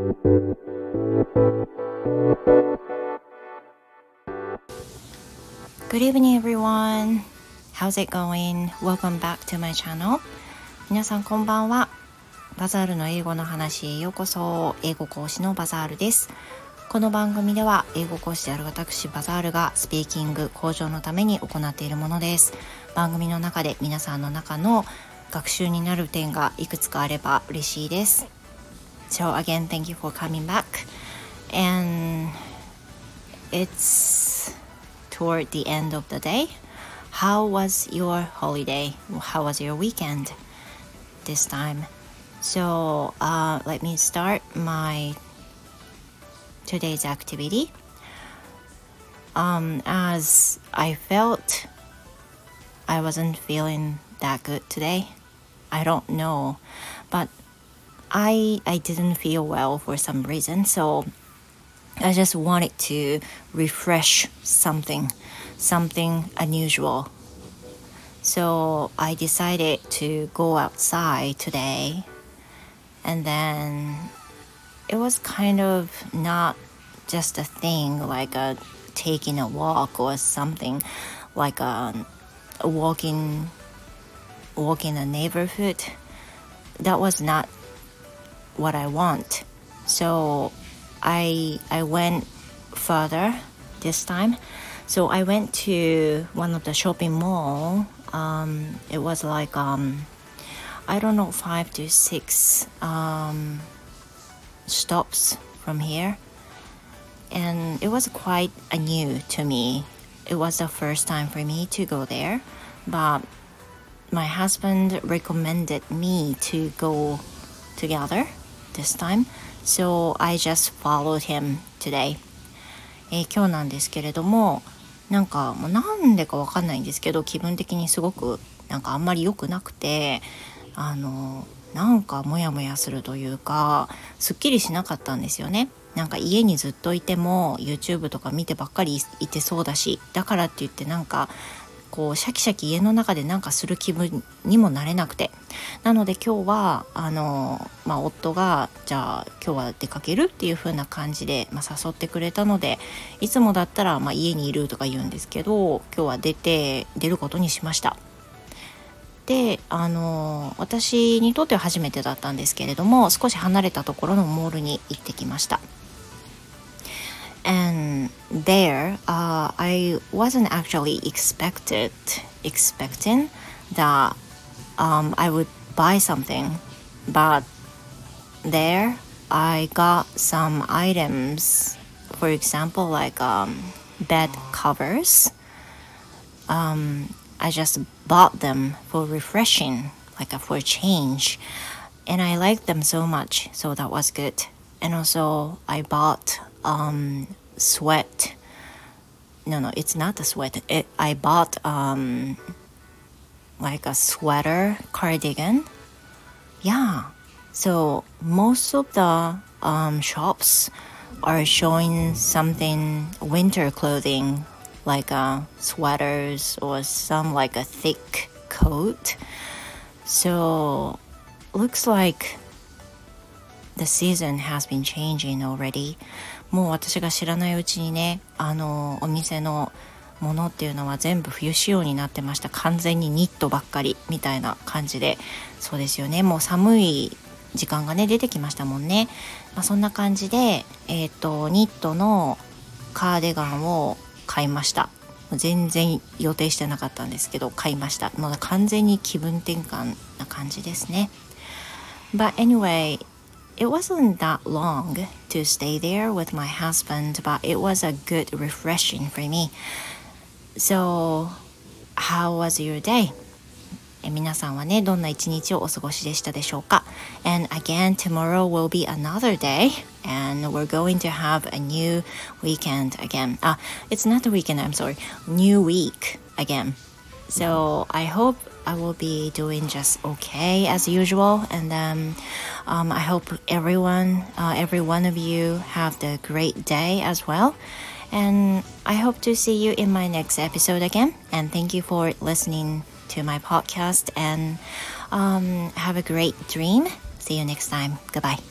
Good evening everyone. How's it going? Welcome back to my channel. 皆さんこんばんは。バザールの英語の話へようこそ。英語講師のバザールです。この番組では英語講師である私バザールがスピーキング向上のために行っているものです。番組の中で皆さんの中の学習になる点がいくつかあれば嬉しいです。So again, thank you for coming back. And it's toward the end of the day. How was your holiday? How was your weekend this time? So uh, let me start my today's activity. Um, as I felt I wasn't feeling that good today. I don't know, but I I didn't feel well for some reason, so I just wanted to refresh something, something unusual. So I decided to go outside today. And then it was kind of not just a thing like a taking a walk or something like a, a walking a neighborhood that was not what I want. So I I went further this time. So I went to one of the shopping mall. Um, it was like um, I don't know five to six um, stops from here, and it was quite new to me. It was the first time for me to go there, but my husband recommended me to go together this time. So I just followed him today. えー、今日なんですけれども、なんかもうなんでかわかんないんですけど、気分的にすごくなんかあんまり良くなくて、あの、なんかモヤモヤするというか、すっきりしなかったんですよね。なんか家にずっといても YouTube とか見てばっかりいてそうだし、だからって言ってなんかこうシャキシャキ家の中でなんかする気分にもなれなくてなので今日はあの、まあ、夫がじゃあ今日は出かけるっていう風な感じで、まあ、誘ってくれたのでいつもだったら、まあ、家にいるとか言うんですけど今日は出て出ることにしました。であの私にとっては初めてだったんですけれども少し離れたところのモールに行ってきました。And there uh, I wasn't actually expected expecting that um, I would buy something. But there I got some items. For example like um, bed covers. Um, I just bought them for refreshing like a, for a change. And I liked them so much so that was good. And also I bought um, sweat. No, no, it's not a sweat. It, I bought um, like a sweater cardigan. Yeah. So most of the um, shops are showing something winter clothing like uh, sweaters or some like a thick coat. So looks like the season has been changing already もう私が知らないうちにねあのお店のものっていうのは全部冬仕様になってました。完全にニットばっかりみたいな感じで。そうですよね。もう寒い時間がね出てきましたもんね、まあ、そんな感じでえっ、ー、とニットのカーディガンを買いました。全然予定してなかったんですけど買いました。もう完全に気分転換な感じですね。But anyway it wasn't that long to stay there with my husband, but it was a good refreshing for me. So, how was your day? 皆さんはね、どんな一日をお過ごしでしたでしょうか ?And again, tomorrow will be another day and we're going to have a new weekend again. Ah, it's not a weekend, I'm sorry. New week again. So I hope I will be doing just okay as usual. And then um, I hope everyone, uh, every one of you, have the great day as well. And I hope to see you in my next episode again. And thank you for listening to my podcast. And um, have a great dream. See you next time. Goodbye.